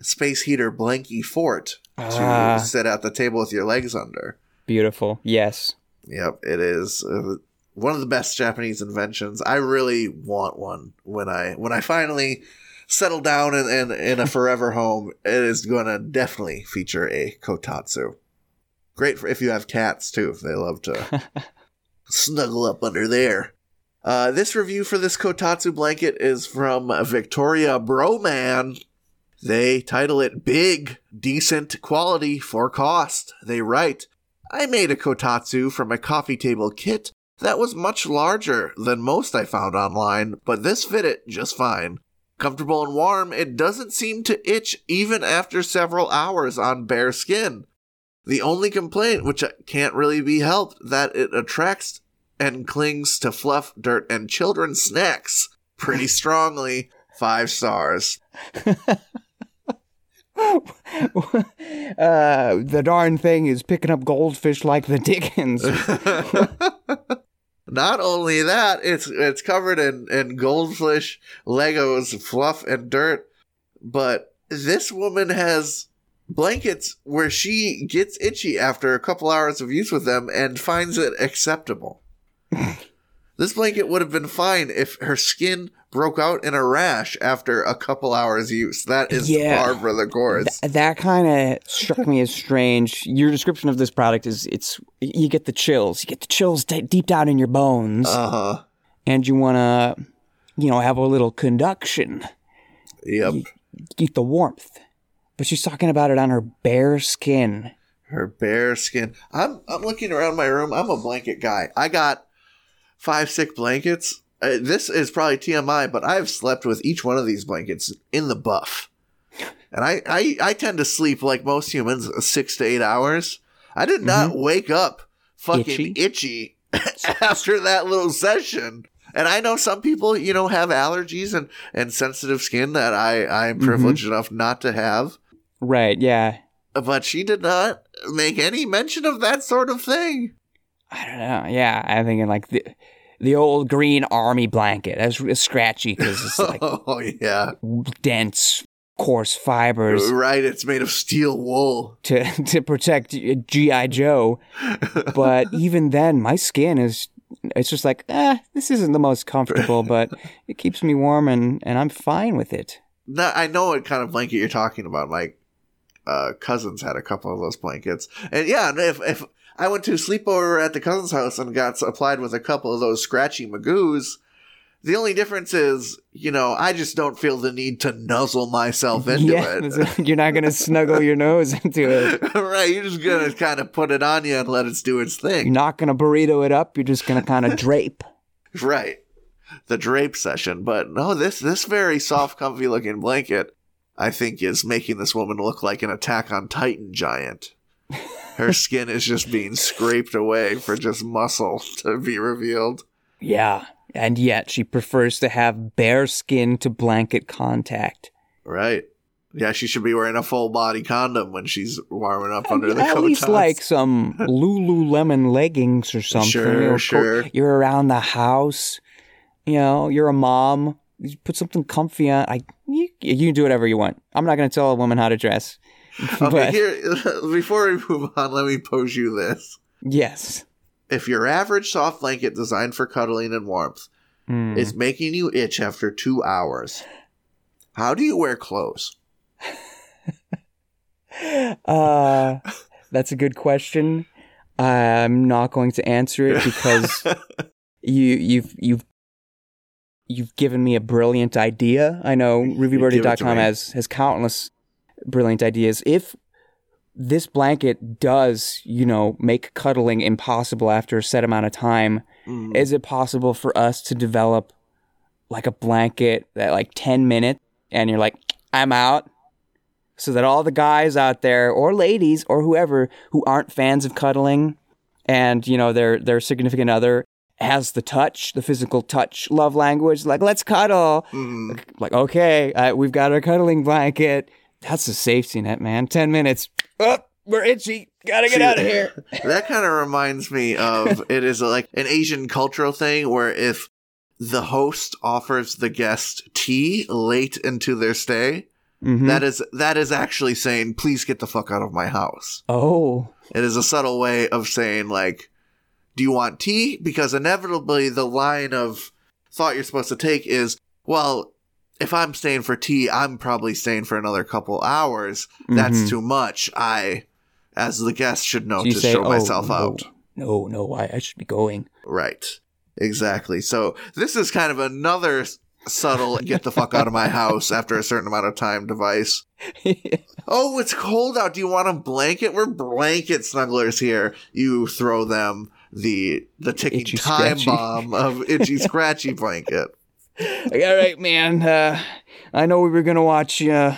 Speaker 2: space heater blankie fort to
Speaker 3: Ah,
Speaker 2: sit at the table with your legs under.
Speaker 3: beautiful. Yes.
Speaker 2: Yep, it is uh, one of the best Japanese inventions. I really want one when I when I finally settle down in in, in a forever home. It is going to definitely feature a kotatsu. Great for if you have cats too. If they love to snuggle up under there. Uh, this review for this kotatsu blanket is from Victoria Broman. They title it Big, Decent Quality for Cost. They write, I made a kotatsu from a coffee table kit that was much larger than most I found online, but this fit it just fine. Comfortable and warm, it doesn't seem to itch even after several hours on bare skin. The only complaint, which can't really be helped, that it attracts and clings to fluff, dirt, and children's snacks pretty strongly. Five stars.
Speaker 3: uh, the darn thing is picking up goldfish like the Dickens.
Speaker 2: Not only that, it's it's covered in, in goldfish, Legos, fluff, and dirt. But this woman has blankets where she gets itchy after a couple hours of use with them and finds it acceptable. this blanket would have been fine if her skin broke out in a rash after a couple hours use. That is
Speaker 3: Yeah.
Speaker 2: par for the course.
Speaker 3: Th- that kind of struck me as strange. Your description of this product is it's you get the chills. You get the chills d- deep down in your bones,
Speaker 2: Uh huh.
Speaker 3: and you want to, you know, have a little conduction.
Speaker 2: Yep.
Speaker 3: Get the warmth. But she's talking about it on her bare skin.
Speaker 2: Her bare skin. I'm I'm looking around my room. I'm a blanket guy. I got five sick blankets uh, this is probably TMI, but I've slept with each one of these blankets in the buff. And I, I, I tend to sleep like most humans, uh, six to eight hours. I did not mm-hmm. wake up fucking itchy, after that little session. And I know some people, you know, have allergies and, and sensitive skin that I, I'm mm-hmm. privileged enough not to have.
Speaker 3: Right, yeah.
Speaker 2: But she did not make any mention of that sort of thing.
Speaker 3: I don't know. Yeah, I'm thinking like the the old green army blanket. That's it's scratchy because it's like
Speaker 2: oh, yeah.
Speaker 3: dense, coarse fibers
Speaker 2: Right. It's made of steel wool.
Speaker 3: to to protect GI Joe. But even then, my skin is. It's just like, eh, this isn't the most comfortable, but it keeps me warm and, and I'm fine with it.
Speaker 2: I know what kind of blanket you're talking about. My uh, cousins had a couple of those blankets, and yeah, if if I went to a sleepover at the cousin's house and got supplied with a couple of those scratchy magoos, the only difference is, you know, I just don't feel the need to nuzzle myself into
Speaker 3: yeah,
Speaker 2: it.
Speaker 3: you're not gonna snuggle your nose into it.
Speaker 2: right, you're just gonna kind of put it on you and let it do its
Speaker 3: You're
Speaker 2: thing.
Speaker 3: not gonna burrito it up. You're just gonna kind of drape.
Speaker 2: Right, the drape session. But no, this this very soft, comfy looking blanket, I think, is making this woman look like an Attack on Titan giant. Her skin is just being scraped away for just muscle to be revealed.
Speaker 3: Yeah, and yet she prefers to have bare skin to blanket contact.
Speaker 2: Right. Yeah, she should be wearing a full body condom when she's warming up under the
Speaker 3: At
Speaker 2: coat.
Speaker 3: least like some Lululemon leggings or something.
Speaker 2: Sure,
Speaker 3: you know, co-
Speaker 2: sure.
Speaker 3: You're around the house. You know, you're a mom. You put something comfy on. I you, you can do whatever you want. I'm not going to tell a woman how to dress.
Speaker 2: Okay,
Speaker 3: but
Speaker 2: here before we move on, let me pose you this.
Speaker 3: yes,
Speaker 2: If your average soft blanket designed for cuddling and warmth
Speaker 3: Hmm.
Speaker 2: is making you itch after two hours, how do you wear clothes?
Speaker 3: uh, that's a good question. I'm not going to answer it because you you've you've you've given me a brilliant idea. I know
Speaker 2: reviewparty.com
Speaker 3: has has countless brilliant ideas. If this blanket does, you know, make cuddling impossible after a set amount of time,
Speaker 2: Mm.
Speaker 3: is it possible for us to develop like a blanket that like 10 minutes and you're like, I'm out? So that all the guys out there or ladies or whoever who aren't fans of cuddling and, you know, their their significant other has the touch, the physical touch love language, like, let's cuddle.
Speaker 2: Mm.
Speaker 3: Like, okay, uh, we've got our cuddling blanket. That's a safety net, man. 10 minutes. Oh, we're itchy. Gotta get
Speaker 2: See,
Speaker 3: out of here.
Speaker 2: that kind of reminds me of it is like an Asian cultural thing where if the host offers the guest tea late into their stay,
Speaker 3: Mhm.
Speaker 2: that is that is actually saying, "Please get the fuck out of my house."
Speaker 3: oh.
Speaker 2: It is a subtle way of saying like, "Do you want tea?" Because inevitably the line of thought you're supposed to take is, "Well, if I'm staying for tea, I'm probably staying for another couple hours. That's
Speaker 3: Mhm.
Speaker 2: too much. I, as the guest, should know
Speaker 3: So
Speaker 2: to
Speaker 3: say,
Speaker 2: show
Speaker 3: "Oh,
Speaker 2: myself
Speaker 3: no,
Speaker 2: out."
Speaker 3: No, no, I, I should be going.
Speaker 2: Right. Exactly. So this is kind of another subtle get the fuck out of my house after a certain amount of time device. Oh, it's cold out. Do you want a blanket? We're blanket snugglers here. You throw them the the ticking
Speaker 3: Itchy,
Speaker 2: time
Speaker 3: scratchy.
Speaker 2: bomb of itchy scratchy blanket.
Speaker 3: Like, all right, man. Uh, I know we were gonna watch. Uh,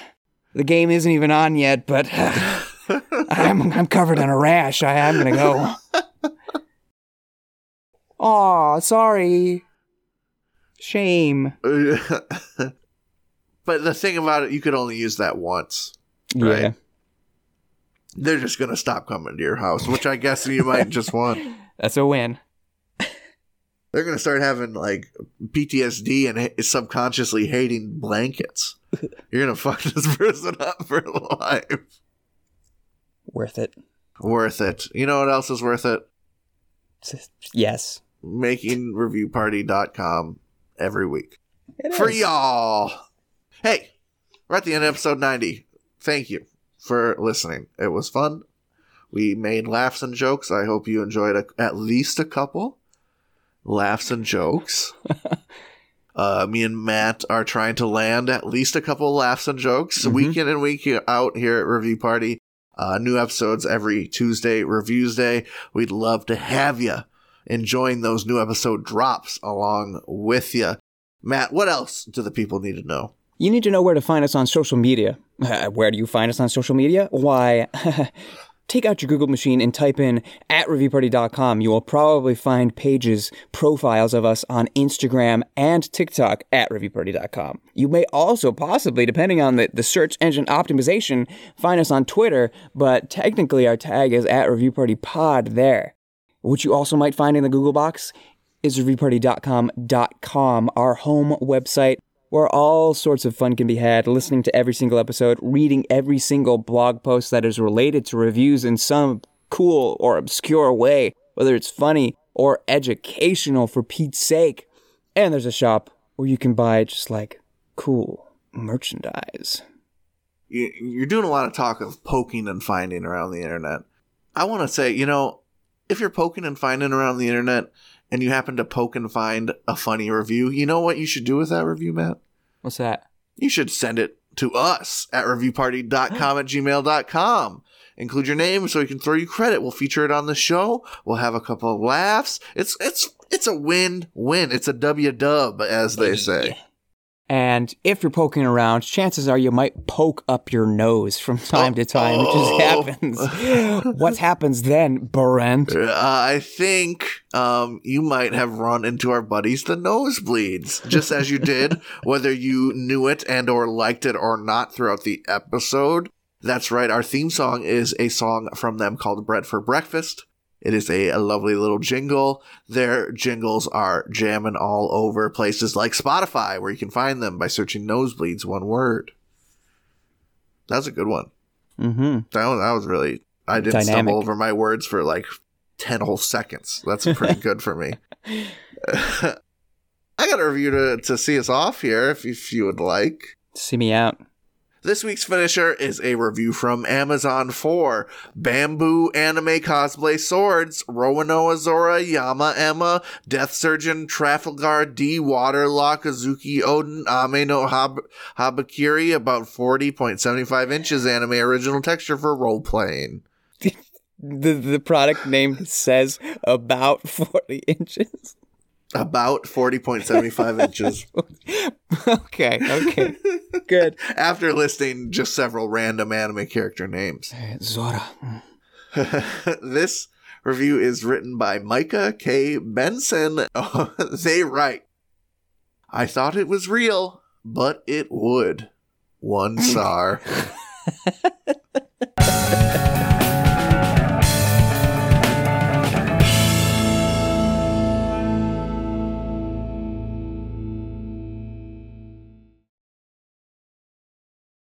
Speaker 3: the game isn't even on yet, but I'm I'm covered in a rash. I am gonna go. Aw, sorry. Shame.
Speaker 2: but the thing about it, you could only use that once. Right.
Speaker 3: Yeah,
Speaker 2: They're just gonna stop coming to your house, which I guess you might just want.
Speaker 3: that's a win.
Speaker 2: They're gonna start having like PTSD and subconsciously hating blankets. You're gonna fuck this person up for life.
Speaker 3: Worth it.
Speaker 2: Worth it. You know what else is worth it?
Speaker 3: Yes.
Speaker 2: Making reviewparty.com every week.
Speaker 3: It
Speaker 2: For
Speaker 3: is.
Speaker 2: y'all. Hey, we're at the end of episode 90. Thank you for listening. It was fun. We made laughs and jokes. I hope you enjoyed a, at least a couple laughs and jokes. uh, me and Matt are trying to land at least a couple laughs and jokes
Speaker 3: Mhm.
Speaker 2: week in and week out here at Review Party. Uh, new episodes every Tuesday, Reviews Day. We'd love to have you enjoying those new episode drops along with you. Matt, what else do the people need to know?
Speaker 3: You need to know where to find us on social media. Uh, where do you find us on social media? Why, take out your Google machine and type in at reviewparty.com. You will probably find pages, profiles of us on Instagram and TikTok at reviewparty.com. You may also possibly, depending on the, the search engine optimization, find us on Twitter, but technically our tag is at reviewpartypod there. What you also might find in the Google box is reviewparty.com.com, our home website where all sorts of fun can be had, listening to every single episode, reading every single blog post that is related to reviews in some cool or obscure way, whether it's funny or educational for Pete's sake. And there's a shop where you can buy just like cool merchandise.
Speaker 2: You- You're doing a lot of talk of poking and finding around the internet. I want to say, you know, if you're poking and finding around the internet and you happen to poke and find a funny review, you know what you should do with that review, Matt?
Speaker 3: What's that?
Speaker 2: you should send it to us at reviewparty.com at gmail.com. Include your name so we can throw you credit. We'll feature it on the show. We'll have a couple of laughs. It's it's it's a win-win. It's a W dub, as they say.
Speaker 3: And if you're poking around, chances are you might poke up your nose from time to time, which
Speaker 2: Oh.
Speaker 3: just happens. what happens then, Brent?
Speaker 2: Uh, I think um, you might have run into our buddies, the nosebleeds, just as you did, whether you knew it and or liked it or not throughout the episode. That's right. Our theme song is a song from them called "Bread for Breakfast." It is a, a lovely little jingle. Their jingles are jamming all over places like Spotify, where you can find them by searching "Nosebleeds" one word. That was a good one.
Speaker 3: Mm-hmm.
Speaker 2: That was, that was really. I didn't
Speaker 3: Dynamic.
Speaker 2: stumble over my words for like 10 whole seconds. That's pretty good for me. I got a review to, to see us off here if, if you would like.
Speaker 3: See me out.
Speaker 2: This week's finisher is a review from Amazon for Bamboo Anime Cosplay Swords, Roanoa Zora, Yama Emma, Death Surgeon, Trafalgar D, Waterlock, Azuki Odin, Ame no Hab- Habakiri, about 40.75 inches anime original texture for role playing.
Speaker 3: The the product name says about 40 inches.
Speaker 2: About 40.75 inches.
Speaker 3: okay, okay. Good.
Speaker 2: After listing just several random anime character names.
Speaker 3: Eh, Zora.
Speaker 2: this review is written by Micah K. Benson. they write I thought it was real, but it would. One star.